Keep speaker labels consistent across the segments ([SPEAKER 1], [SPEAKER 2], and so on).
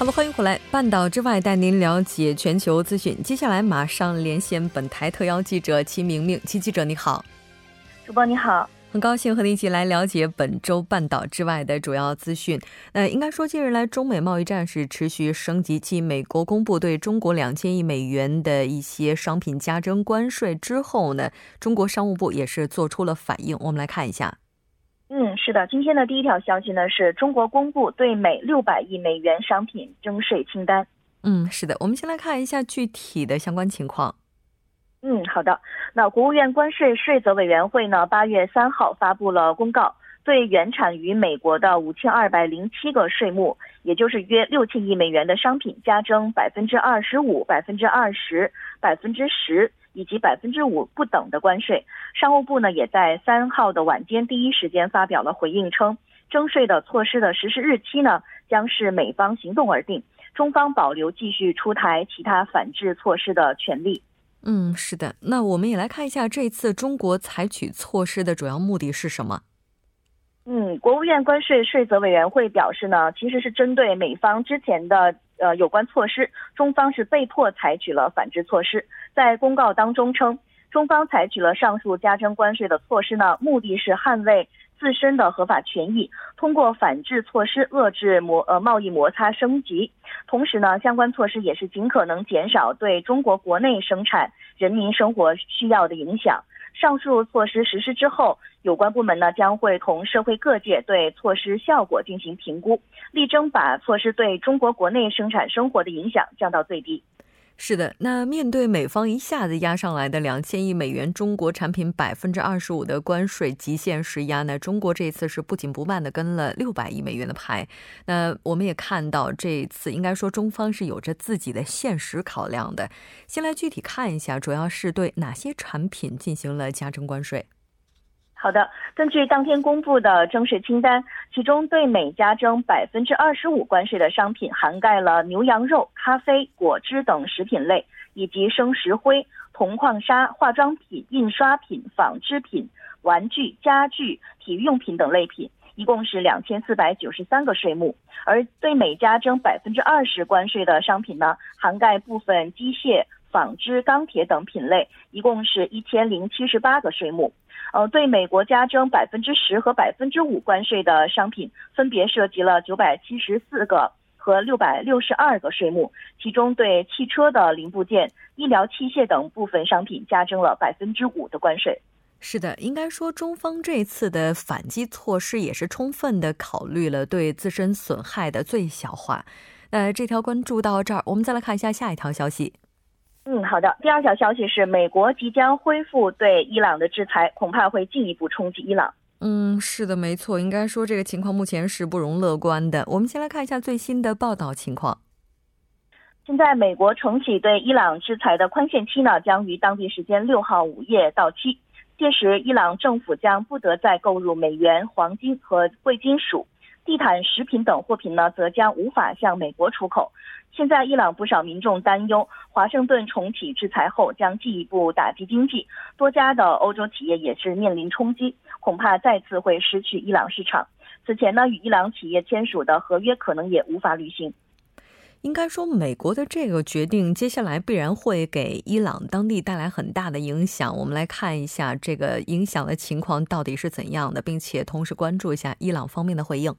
[SPEAKER 1] 好了，欢迎回来，半岛之外带您了解全球资讯。接下来马上连线本台特邀记者齐明明，齐记者你好，
[SPEAKER 2] 主播你好，
[SPEAKER 1] 很高兴和您一起来了解本周半岛之外的主要资讯。那应该说，近日来中美贸易战是持续升级，继美国公布对中国两千亿美元的一些商品加征关税之后呢，中国商务部也是做出了反应。我们来看一下。
[SPEAKER 2] 嗯，是的，今天的第一条消息呢，是中国公布对美六百亿美元商品征税清单。
[SPEAKER 1] 嗯，是的，我们先来看一下具体的相关情况。
[SPEAKER 2] 嗯，好的，那国务院关税税则委员会呢，八月三号发布了公告，对原产于美国的五千二百零七个税目，也就是约六千亿美元的商品加征百分之二十五、百分之二十、百分之十。以及百分之五不等的关税，商务部呢也在三号的晚间第一时间发表了回应，称征税的措施的实施日期呢将是美方行动而定，中方保留继续出台其他反制措施的权利。
[SPEAKER 1] 嗯，是的，那我们也来看一下这次中国采取措施的主要目的是什么？
[SPEAKER 2] 嗯，国务院关税税则委员会表示呢，其实是针对美方之前的。呃，有关措施，中方是被迫采取了反制措施。在公告当中称，中方采取了上述加征关税的措施呢，目的是捍卫自身的合法权益，通过反制措施遏制摩呃贸易摩擦升级。同时呢，相关措施也是尽可能减少对中国国内生产人民生活需要的影响。上述措施实施之后，有关部门呢将会同社会各界对措施效果进行评估，力争把措施对中国国内生产生活的影响降到最低。
[SPEAKER 1] 是的，那面对美方一下子压上来的两千亿美元中国产品百分之二十五的关税极限施压呢？中国这次是不紧不慢的跟了六百亿美元的牌。那我们也看到，这次应该说中方是有着自己的现实考量的。先来具体看一下，主要是对哪些产品进行了加征关税。
[SPEAKER 2] 好的，根据当天公布的征税清单，其中对美加征百分之二十五关税的商品涵盖了牛羊肉、咖啡、果汁等食品类，以及生石灰、铜矿砂、化妆品、印刷品、纺织品、玩具、家具、体育用品等类品，一共是两千四百九十三个税目。而对美加征百分之二十关税的商品呢，涵盖部分机械、纺织、钢铁等品类，一共是一千零七十八个税目。呃，对美国加征百分之十和百分之五关税的商品，分别涉及了九百七十四个和六百六十二个税目，其中对汽车的零部件、医疗器械等部分商品加征了百分之五的关税。
[SPEAKER 1] 是的，应该说中方这次的反击措施也是充分的考虑了对自身损害的最小化。那这条关注到这儿，我们再来看一下下一条消息。
[SPEAKER 2] 嗯，好的。第二条消息是，美国即将恢复对伊朗的制裁，恐怕会进一步冲击伊朗。
[SPEAKER 1] 嗯，是的，没错。应该说，这个情况目前是不容乐观的。我们先来看一下最新的报道情况。
[SPEAKER 2] 现在，美国重启对伊朗制裁的宽限期呢，将于当地时间六号午夜到期。届时，伊朗政府将不得再购入美元、黄金和贵金属。地毯、食品等货品呢，则将无法向美国出口。现在，伊朗不少民众担忧，华盛顿重启制裁后将进一步打击经济，多家的欧洲企业也是面临冲击，恐怕再次会失去伊朗市场。此前呢，与伊朗企业签署的合约可能也无法履行。
[SPEAKER 1] 应该说，美国的这个决定，接下来必然会给伊朗当地带来很大的影响。我们来看一下这个影响的情况到底是怎样的，并且同时关注一下伊朗方面的回应。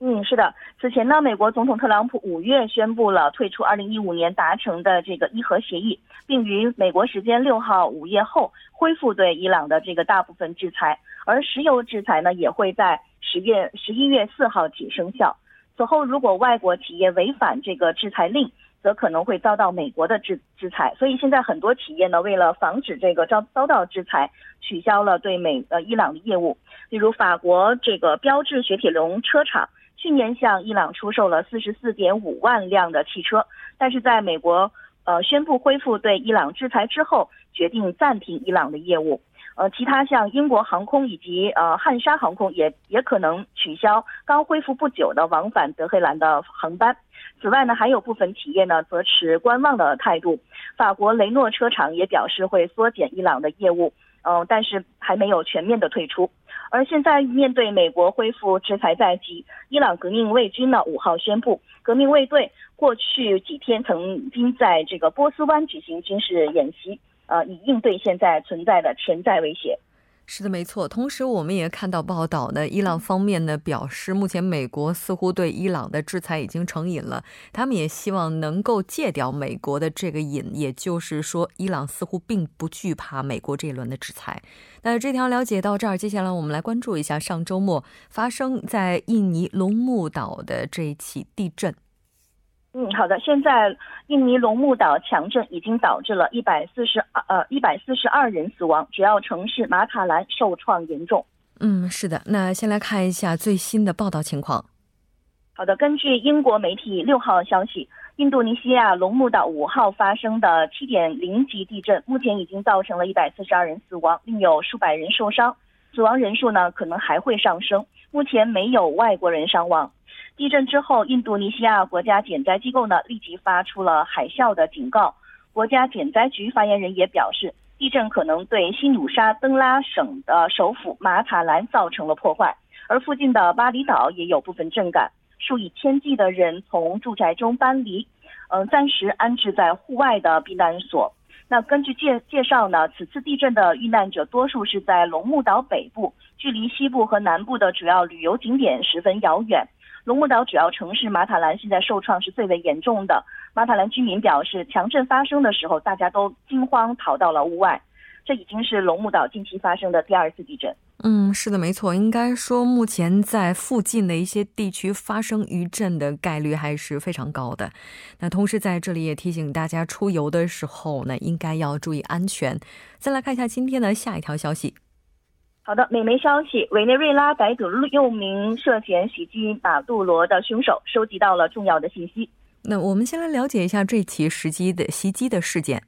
[SPEAKER 2] 嗯，是的。此前呢，美国总统特朗普五月宣布了退出二零一五年达成的这个伊核协议，并于美国时间六号午夜后恢复对伊朗的这个大部分制裁。而石油制裁呢也会在十月十一月四号起生效。此后，如果外国企业违反这个制裁令，则可能会遭到美国的制制裁。所以现在很多企业呢，为了防止这个遭遭到制裁，取消了对美呃伊朗的业务。例如，法国这个标致雪铁龙车厂去年向伊朗出售了四十四点五万辆的汽车，但是在美国呃宣布恢复对伊朗制裁之后，决定暂停伊朗的业务。呃，其他像英国航空以及呃汉莎航空也也可能取消刚恢复不久的往返德黑兰的航班。此外呢，还有部分企业呢则持观望的态度。法国雷诺车厂也表示会缩减伊朗的业务，嗯，但是还没有全面的退出。而现在面对美国恢复制裁在即，伊朗革命卫军呢五号宣布，革命卫队过去几天曾经在这个波斯湾举行军事演习。呃，以应对现在存在的潜在威胁。
[SPEAKER 1] 是的，没错。同时，我们也看到报道呢，伊朗方面呢表示，目前美国似乎对伊朗的制裁已经成瘾了，他们也希望能够戒掉美国的这个瘾。也就是说，伊朗似乎并不惧怕美国这一轮的制裁。那这条了解到这儿，接下来我们来关注一下上周末发生在印尼龙目岛的这一起地震。
[SPEAKER 2] 嗯，好的。现在印尼龙目岛强震已经导致了一百四十二呃一百四十二人死亡，主要城市马卡兰受创严重。
[SPEAKER 1] 嗯，是的。那先来看一下最新的报道情况。
[SPEAKER 2] 好的，根据英国媒体六号消息，印度尼西亚龙目岛五号发生的七点零级地震，目前已经造成了一百四十二人死亡，另有数百人受伤，死亡人数呢可能还会上升。目前没有外国人伤亡。地震之后，印度尼西亚国家减灾机构呢立即发出了海啸的警告。国家减灾局发言人也表示，地震可能对新努沙登拉省的首府马塔兰造成了破坏，而附近的巴厘岛也有部分震感，数以千计的人从住宅中搬离，嗯，暂时安置在户外的避难所。那根据介介绍呢，此次地震的遇难者多数是在龙目岛北部，距离西部和南部的主要旅游景点十分遥远。龙目岛主要城市马塔兰现在受创是最为严重的。马塔兰居民表示，强震发生的时候，大家都惊慌逃到了屋外。这已经是龙目岛近期发生的第二次地震。
[SPEAKER 1] 嗯，是的，没错。应该说，目前在附近的一些地区发生余震的概率还是非常高的。那同时在这里也提醒大家，出游的时候呢，应该要注意安全。再来看一下今天的下一条消息。
[SPEAKER 2] 好的，美媒消息，委内瑞拉逮捕六名涉嫌袭击马杜罗的凶手，收集到了重要的信息。
[SPEAKER 1] 那我们先来了解一下这起袭击的袭击的事件。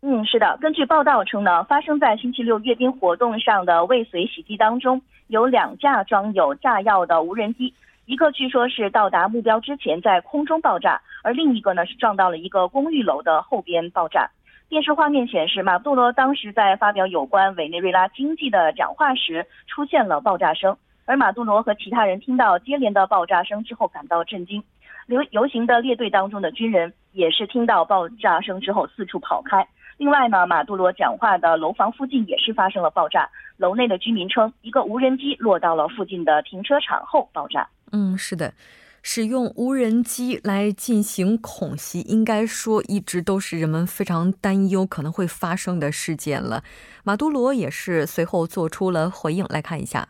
[SPEAKER 2] 嗯，是的，根据报道称呢，发生在星期六阅兵活动上的未遂袭击当中，有两架装有炸药的无人机，一个据说是到达目标之前在空中爆炸，而另一个呢是撞到了一个公寓楼的后边爆炸。电视画面显示，马杜罗当时在发表有关委内瑞拉经济的讲话时出现了爆炸声，而马杜罗和其他人听到接连的爆炸声之后感到震惊。游游行的列队当中的军人也是听到爆炸声之后四处跑开。另外呢，马杜罗讲话的楼房附近也是发生了爆炸，楼内的居民称一个无人机落到了附近的停车场后爆炸。
[SPEAKER 1] 嗯，是的。使用无人机来进行恐袭，应该说一直都是人们非常担忧可能会发生的事件了。马杜罗也是随后做出了回应，来看一下。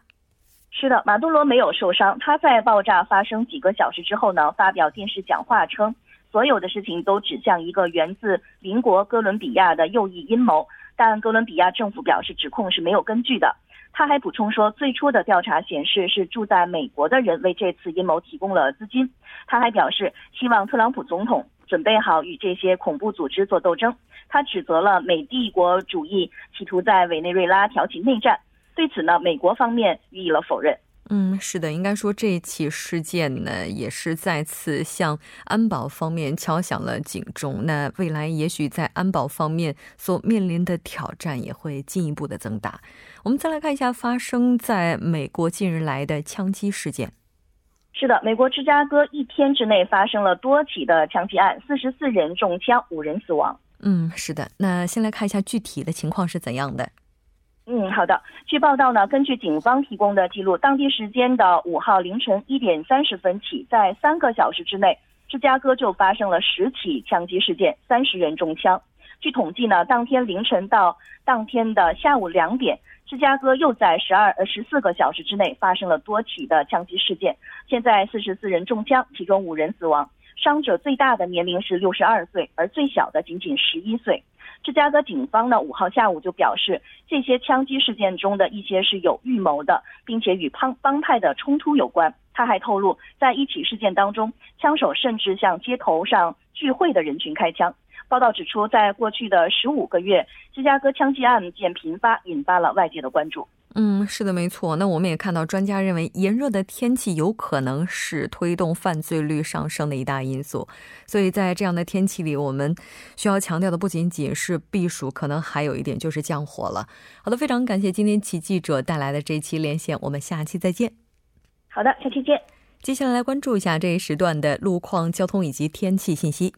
[SPEAKER 2] 是的，马杜罗没有受伤。他在爆炸发生几个小时之后呢，发表电视讲话称，所有的事情都指向一个源自邻国哥伦比亚的右翼阴谋，但哥伦比亚政府表示指控是没有根据的。他还补充说，最初的调查显示是住在美国的人为这次阴谋提供了资金。他还表示，希望特朗普总统准备好与这些恐怖组织做斗争。他指责了美帝国主义企图在委内瑞拉挑起内战。对此呢，美国方面予以了否认。
[SPEAKER 1] 嗯，是的，应该说这起事件呢，也是再次向安保方面敲响了警钟。那未来也许在安保方面所面临的挑战也会进一步的增大。我们再来看一下发生在美国近日来的枪击事件。
[SPEAKER 2] 是的，美国芝加哥一天之内发生了多起的枪击案，四十四人中枪，五人死亡。
[SPEAKER 1] 嗯，是的。那先来看一下具体的情况是怎样的。
[SPEAKER 2] 嗯，好的。据报道呢，根据警方提供的记录，当地时间的五号凌晨一点三十分起，在三个小时之内，芝加哥就发生了十起枪击事件，三十人中枪。据统计呢，当天凌晨到当天的下午两点，芝加哥又在十二呃十四个小时之内发生了多起的枪击事件，现在四十四人中枪，其中五人死亡，伤者最大的年龄是六十二岁，而最小的仅仅十一岁。芝加哥警方呢五号下午就表示，这些枪击事件中的一些是有预谋的，并且与帮帮派的冲突有关。他还透露，在一起事件当中，枪手甚至向街头上聚会的人群开枪。报道指出，在过去的十五个月，芝加哥枪击案件频发，引发了外界的关注。
[SPEAKER 1] 嗯，是的，没错。那我们也看到，专家认为炎热的天气有可能是推动犯罪率上升的一大因素。所以在这样的天气里，我们需要强调的不仅仅是避暑，可能还有一点就是降火了。好的，非常感谢今天齐记者带来的这一期连线，我们下期再见。
[SPEAKER 2] 好的，下期见。
[SPEAKER 1] 接下来来关注一下这一时段的路况、交通以及天气信息。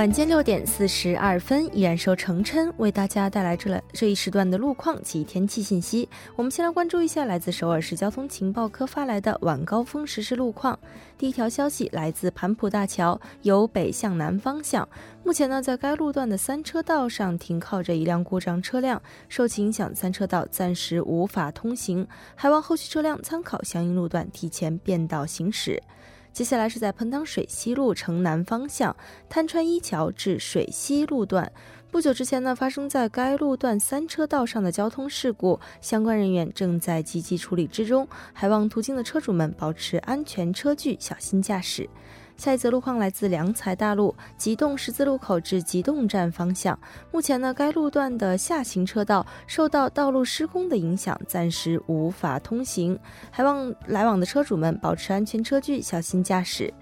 [SPEAKER 3] 晚间六点四十二分，依然受程琛为大家带来这这一时段的路况及天气信息。我们先来关注一下来自首尔市交通情报科发来的晚高峰实时路况。第一条消息来自盘浦大桥，由北向南方向，目前呢在该路段的三车道上停靠着一辆故障车辆，受其影响，三车道暂时无法通行，还望后续车辆参考相应路段提前变道行驶。接下来是在彭塘水西路城南方向滩川一桥至水西路段，不久之前呢发生在该路段三车道上的交通事故，相关人员正在积极处理之中，还望途经的车主们保持安全车距，小心驾驶。下一则路况来自良才大路吉洞十字路口至吉洞站方向。目前呢，该路段的下行车道受到道路施工的影响，暂时无法通行，还望来往的车主们保持安全车距，小心驾驶。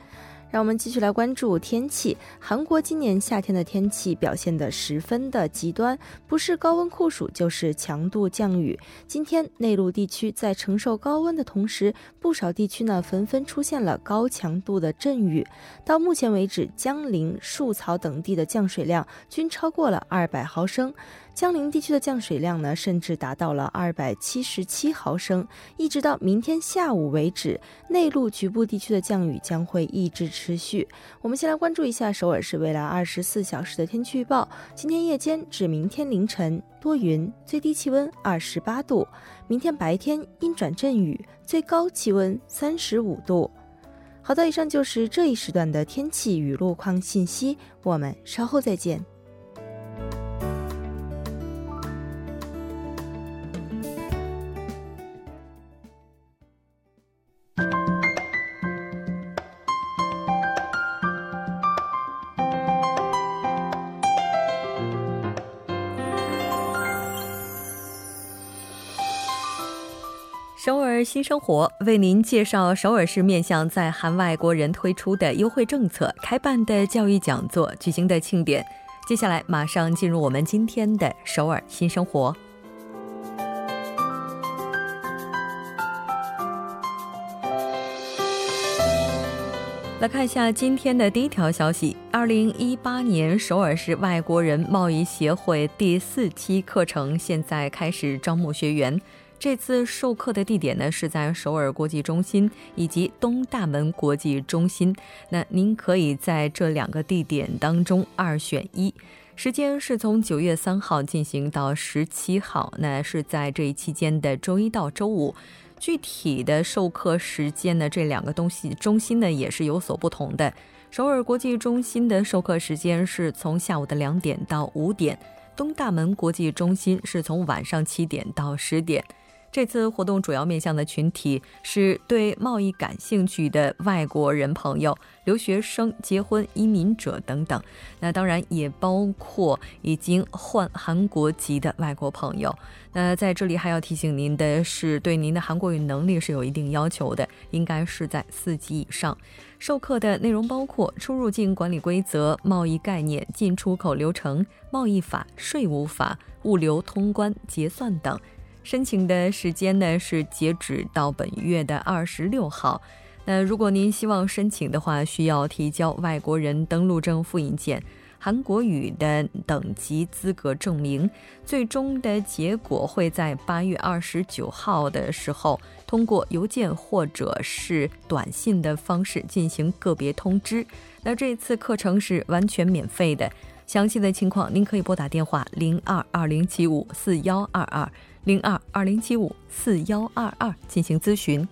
[SPEAKER 3] 让我们继续来关注天气。韩国今年夏天的天气表现得十分的极端，不是高温酷暑，就是强度降雨。今天内陆地区在承受高温的同时，不少地区呢纷纷出现了高强度的阵雨。到目前为止，江陵、树草等地的降水量均超过了二百毫升。江陵地区的降水量呢，甚至达到了二百七十七毫升。一直到明天下午为止，内陆局部地区的降雨将会一直持续。我们先来关注一下首尔市未来二十四小时的天气预报：今天夜间至明天凌晨多云，最低气温二十八度；明天白天阴转阵雨，最高气温三十五度。好的，以上就是这一时段的天气与路况信息，我们稍后再见。
[SPEAKER 1] 新生活为您介绍首尔市面向在韩外国人推出的优惠政策、开办的教育讲座、举行的庆典。接下来马上进入我们今天的首尔新生活。来看一下今天的第一条消息：二零一八年首尔市外国人贸易协会第四期课程现在开始招募学员。这次授课的地点呢是在首尔国际中心以及东大门国际中心。那您可以在这两个地点当中二选一。时间是从九月三号进行到十七号，那是在这一期间的周一到周五。具体的授课时间呢，这两个东西中心呢也是有所不同的。首尔国际中心的授课时间是从下午的两点到五点，东大门国际中心是从晚上七点到十点。这次活动主要面向的群体是对贸易感兴趣的外国人朋友、留学生、结婚移民者等等。那当然也包括已经换韩国籍的外国朋友。那在这里还要提醒您的是，对您的韩国语能力是有一定要求的，应该是在四级以上。授课的内容包括出入境管理规则、贸易概念、进出口流程、贸易法、税务法、物流通关、结算等。申请的时间呢是截止到本月的二十六号。那如果您希望申请的话，需要提交外国人登陆证复印件、韩国语的等级资格证明。最终的结果会在八月二十九号的时候通过邮件或者是短信的方式进行个别通知。那这次课程是完全免费的，详细的情况您可以拨打电话零二二零七五四幺二二零二二零七五四幺二二进行咨询。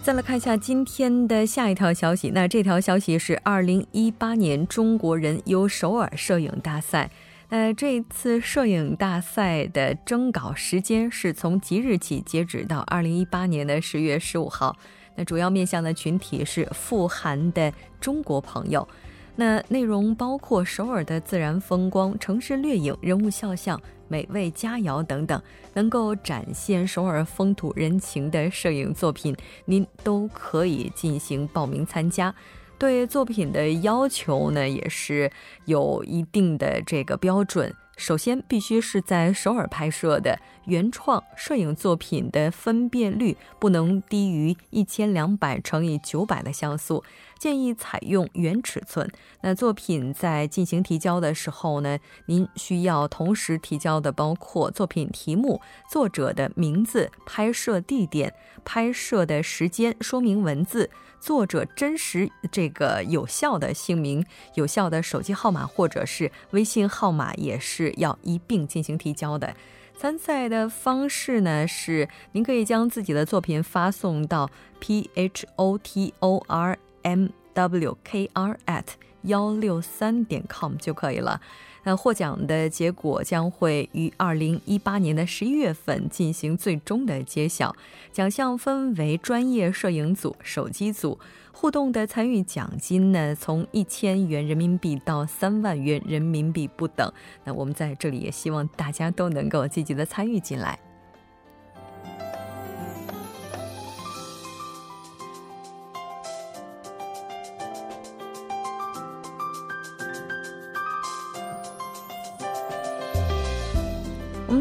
[SPEAKER 1] 再来看一下今天的下一条消息。那这条消息是二零一八年中国人游首尔摄影大赛。呃这一次摄影大赛的征稿时间是从即日起截止到二零一八年的十月十五号。那主要面向的群体是富含的中国朋友。那内容包括首尔的自然风光、城市掠影、人物肖像。美味佳肴等等，能够展现首尔风土人情的摄影作品，您都可以进行报名参加。对作品的要求呢，也是有一定的这个标准。首先，必须是在首尔拍摄的原创摄影作品的分辨率不能低于一千两百乘以九百的像素。建议采用原尺寸。那作品在进行提交的时候呢，您需要同时提交的包括作品题目、作者的名字、拍摄地点、拍摄的时间、说明文字、作者真实这个有效的姓名、有效的手机号码或者是微信号码，也是要一并进行提交的。参赛的方式呢是，您可以将自己的作品发送到 p h o t o r。M w k r at 幺六三点 com 就可以了。那获奖的结果将会于二零一八年的十一月份进行最终的揭晓。奖项分为专业摄影组、手机组。互动的参与奖金呢，从一千元人民币到三万元人民币不等。那我们在这里也希望大家都能够积极的参与进来。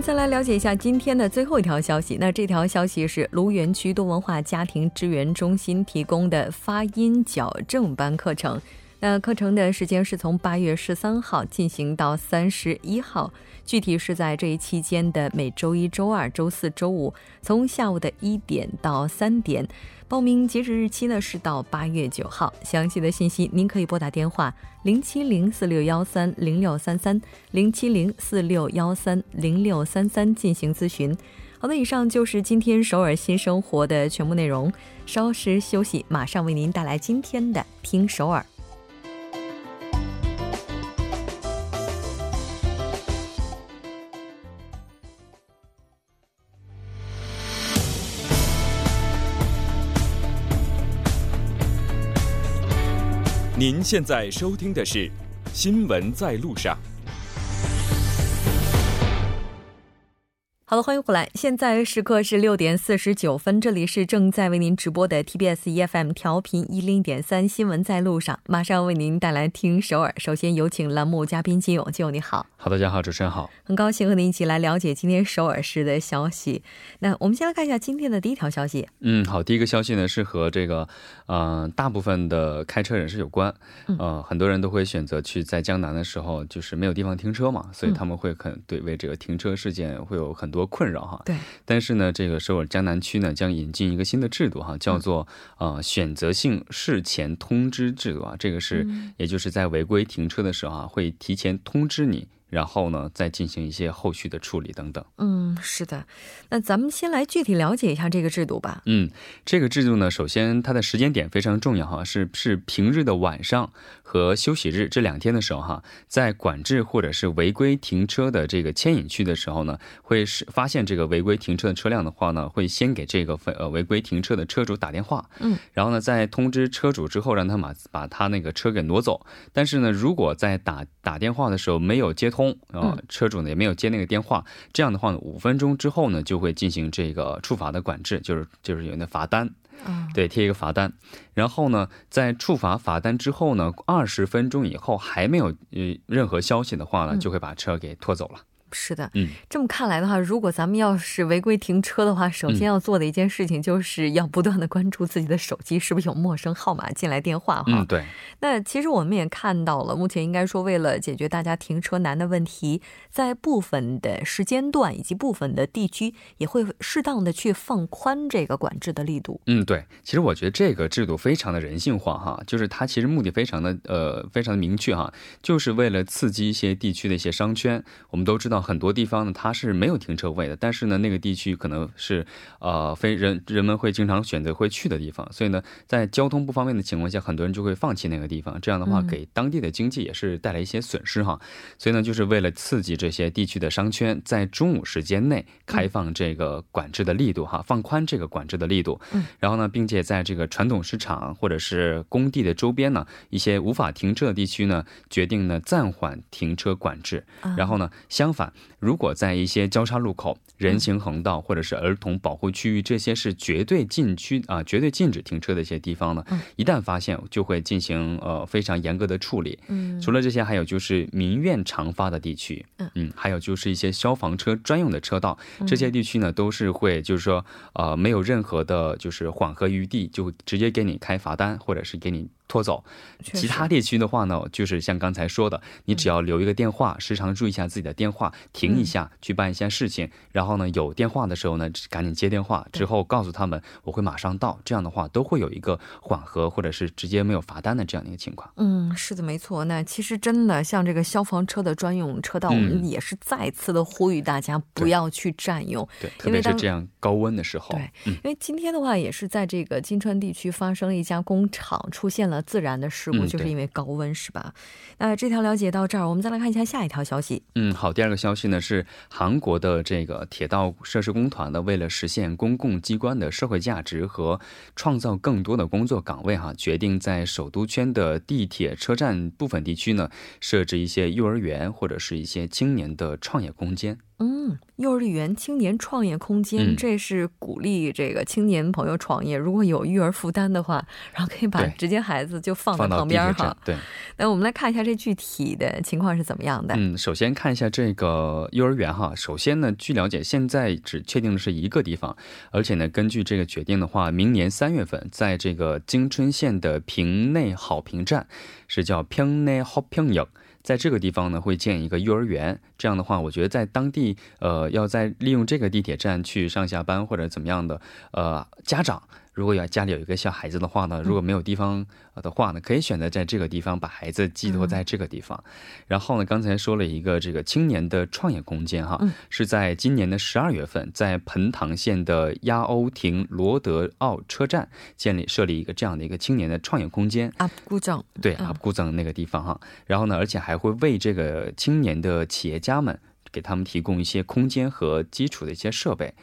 [SPEAKER 1] 再来了解一下今天的最后一条消息。那这条消息是卢园区多文化家庭支援中心提供的发音矫正班课程。那课程的时间是从八月十三号进行到三十一号，具体是在这一期间的每周一、周二、周四周五，从下午的一点到三点。报名截止日期呢是到八月九号，详细的信息您可以拨打电话零七零四六幺三零六三三零七零四六幺三零六三三进行咨询。好的，以上就是今天首尔新生活的全部内容。稍事休息，马上为您带来今天的听首尔。
[SPEAKER 4] 您现在收听的是《新闻在路上》。
[SPEAKER 1] 好了，欢迎回来。现在时刻是六点四十九分，这里是正在为您直播的 TBS EFM 调频一零点三新闻在路上，马上为您带来听首尔。首先有请栏目嘉宾金勇，金勇你好。
[SPEAKER 5] 好，大家好，主持人好，
[SPEAKER 1] 很高兴和您一起来了解今天首尔市的消息。那我们先来看一下今天的第一条消息。
[SPEAKER 5] 嗯，好，第一个消息呢是和这个，呃，大部分的开车人士有关。呃，很多人都会选择去在江南的时候，就是没有地方停车嘛，所以他们会很对为这个停车事件会有很多。困扰哈，
[SPEAKER 1] 对，
[SPEAKER 5] 但是呢，这个首尔江南区呢将引进一个新的制度哈，叫做呃选择性事前通知制度啊，这个是也就是在违规停车的时候啊，会提前通知你。然后呢，再进行一些后续的处理等等。
[SPEAKER 1] 嗯，是的。那咱们先来具体了解一下这个制度吧。
[SPEAKER 5] 嗯，这个制度呢，首先它的时间点非常重要哈，是是平日的晚上和休息日这两天的时候哈，在管制或者是违规停车的这个牵引区的时候呢，会是发现这个违规停车的车辆的话呢，会先给这个呃违规停车的车主打电话。
[SPEAKER 1] 嗯，
[SPEAKER 5] 然后呢，在通知车主之后，让他把把他那个车给挪走。但是呢，如果在打打电话的时候没有接通。啊，车主呢也没有接那个电话，这样的话呢，五分钟之后呢就会进行这个处罚的管制，就是就是有那罚单。对，贴一个罚单。然后呢，在处罚罚单之后呢，二十分钟以后还没有呃任何消息的话呢，就会把车给拖走了。
[SPEAKER 1] 是的，嗯，这么看来的话，如果咱们要是违规停车的话，首先要做的一件事情就是要不断的关注自己的手机是不是有陌生号码进来电话哈。
[SPEAKER 5] 嗯，对。
[SPEAKER 1] 那其实我们也看到了，目前应该说为了解决大家停车难的问题，在部分的时间段以及部分的地区，也会适当的去放宽这个管制的力度。
[SPEAKER 5] 嗯，对。其实我觉得这个制度非常的人性化哈，就是它其实目的非常的呃非常的明确哈，就是为了刺激一些地区的一些商圈。我们都知道。很多地方呢，它是没有停车位的，但是呢，那个地区可能是呃非人人们会经常选择会去的地方，所以呢，在交通不方便的情况下，很多人就会放弃那个地方。这样的话，给当地的经济也是带来一些损失哈。所以呢，就是为了刺激这些地区的商圈，在中午时间内开放这个管制的力度哈，放宽这个管制的力度。嗯。然后呢，并且在这个传统市场或者是工地的周边呢，一些无法停车的地区呢，决定呢暂缓停车管制。然后呢，相反。如果在一些交叉路口、人行横道或者是儿童保护区域，这些是绝对禁区啊，绝对禁止停车的一些地方呢，一旦发现就会进行呃非常严格的处理。嗯，除了这些，还有就是民怨常发的地区，嗯，还有就是一些消防车专用的车道，这些地区呢都是会就是说呃没有任何的就是缓和余地，就直接给你开罚单或者是给你。拖走，其他地区的话呢，就是像刚才说的，你只要留一个电话，时常注意一下自己的电话，停一下去办一些事情，然后呢有电话的时候呢，赶紧接电话，之后告诉他们我会马上到，这样的话都会有一个缓和或者是直接没有罚单的这样的一个情况。
[SPEAKER 1] 嗯，是的，没错。那其实真的像这个消防车的专用车道，我们也是再次的呼吁大家不要去占用，
[SPEAKER 5] 对，特别是这样高温的时候。
[SPEAKER 1] 对，因为今天的话也是在这个金川地区发生了一家工厂出现了。自然的事故就是因为高温，是吧？那这条了解到这儿，我们再来看一下下一条消息。
[SPEAKER 5] 嗯，好，第二个消息呢是韩国的这个铁道设施工团呢，为了实现公共机关的社会价值和创造更多的工作岗位，哈，决定在首都圈的地铁车站部分地区呢，设置一些幼儿园或者是一些青年的创业空间。
[SPEAKER 1] 嗯，幼儿园青年创业空间，这是鼓励这个青年朋友创业。如果有育儿负担的话，然后可以把直接孩子就放在旁边哈。
[SPEAKER 5] 对，
[SPEAKER 1] 那我们来看一下这具体的情况是怎么样的。
[SPEAKER 5] 嗯，首先看一下这个幼儿园哈。首先呢，据了解，现在只确定的是一个地方，而且呢，根据这个决定的话，明年三月份，在这个京春县的平内好评站，是叫平内好平 역。 在这个地方呢，会建一个幼儿园。这样的话，我觉得在当地，呃，要在利用这个地铁站去上下班或者怎么样的，呃，家长。如果要家里有一个小孩子的话呢，如果没有地方的话呢，可以选择在这个地方把孩子寄托在这个地方。然后呢，刚才说了一个这个青年的创业空间哈，是在今年的十二月份，在彭塘县的亚欧亭罗德奥车站建立设立一个这样的一个青年的创业空间。
[SPEAKER 1] 阿古藏
[SPEAKER 5] 对阿古藏那个地方哈，然后呢，而且还会为这个青年的企业家们给他们提供一些空间和基础的一些设备。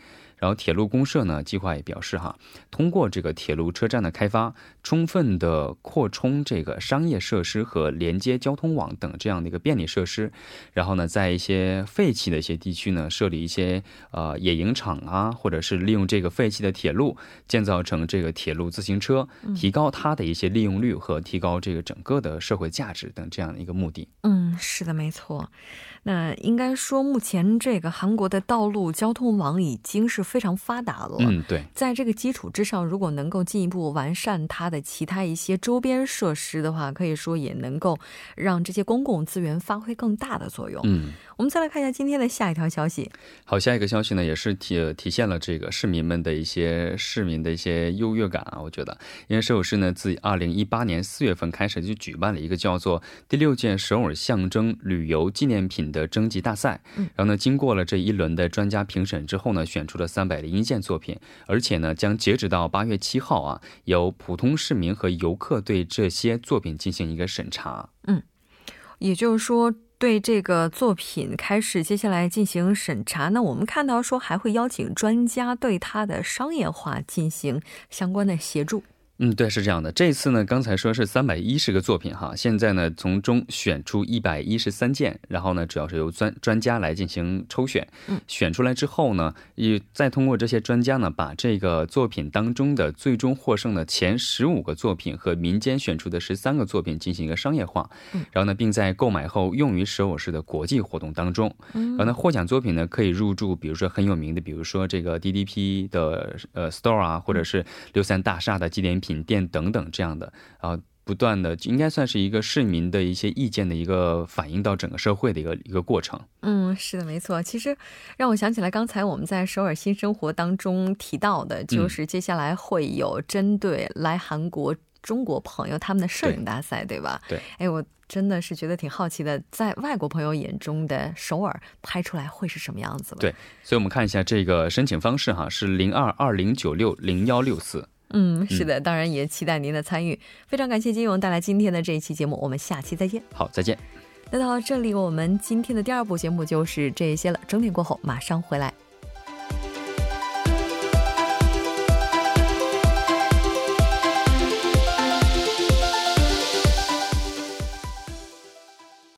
[SPEAKER 5] 然后铁路公社呢，计划也表示哈，通过这个铁路车站的开发，充分的扩充这个商业设施和连接交通网等这样的一个便利设施，然后呢，在一些废弃的一些地区呢，设立一些呃野营场啊，或者是利用这个废弃的铁路建造成这个铁路自行车，提高它的一些利用率和提高这个整个的社会价值等这样的一个目的。
[SPEAKER 1] 嗯，是的，没错。那应该说，目前这个韩国的道路交通网已经是非常发达了。
[SPEAKER 5] 嗯，对。
[SPEAKER 1] 在这个基础之上，如果能够进一步完善它的其他一些周边设施的话，可以说也能够让这些公共资源发挥更大的作用。
[SPEAKER 5] 嗯。
[SPEAKER 1] 我们再来看一下今天的下一条消息。
[SPEAKER 5] 好，下一个消息呢，也是体体现了这个市民们的一些市民的一些优越感啊。我觉得，因为首尔市呢，自二零一八年四月份开始就举办了一个叫做第六届首尔象征旅游纪念品的征集大赛。嗯，然后呢，经过了这一轮的专家评审之后呢，选出了三百零一件作品，而且呢，将截止到八月七号啊，由普通市民和游客对这些作品进行一个审查。
[SPEAKER 1] 嗯，也就是说。对这个作品开始接下来进行审查，那我们看到说还会邀请专家对它的商业化进行相关的协助。
[SPEAKER 5] 嗯，对，是这样的。这次呢，刚才说是三百一十个作品哈，现在呢从中选出一百一十三件，然后呢主要是由专专家来进行抽选，
[SPEAKER 1] 嗯，
[SPEAKER 5] 选出来之后呢，也再通过这些专家呢，把这个作品当中的最终获胜的前十五个作品和民间选出的十三个作品进行一个商业化，
[SPEAKER 1] 嗯，
[SPEAKER 5] 然后呢，并在购买后用于首尔市的国际活动当中，
[SPEAKER 1] 嗯，
[SPEAKER 5] 然后呢，获奖作品呢可以入驻，比如说很有名的，比如说这个 DDP 的呃 store 啊，或者是六三大厦的纪念品店等等。这样的啊，不断的应该算是一个市民的一些意见的一个反映到整个社会的一个一个过程。
[SPEAKER 1] 嗯，是的，没错。其实让我想起来，刚才我们在首尔新生活当中提到的，就是接下来会有针对来韩国中国朋友他们的摄影大赛，对吧？
[SPEAKER 5] 对。
[SPEAKER 1] 哎，我真的是觉得挺好奇的，在外国朋友眼中的首尔拍出来会是什么样子？
[SPEAKER 5] 对，所以我们看一下这个申请方式哈，是零二二零九六零幺六四。
[SPEAKER 1] 嗯，是的，当然也期待您的参与。非常感谢金勇带来今天的这一期节目，我们下期再见。
[SPEAKER 5] 好，再见。
[SPEAKER 1] 那到这里，我们今天的第二部节目就是这些了。整点过后马上回来。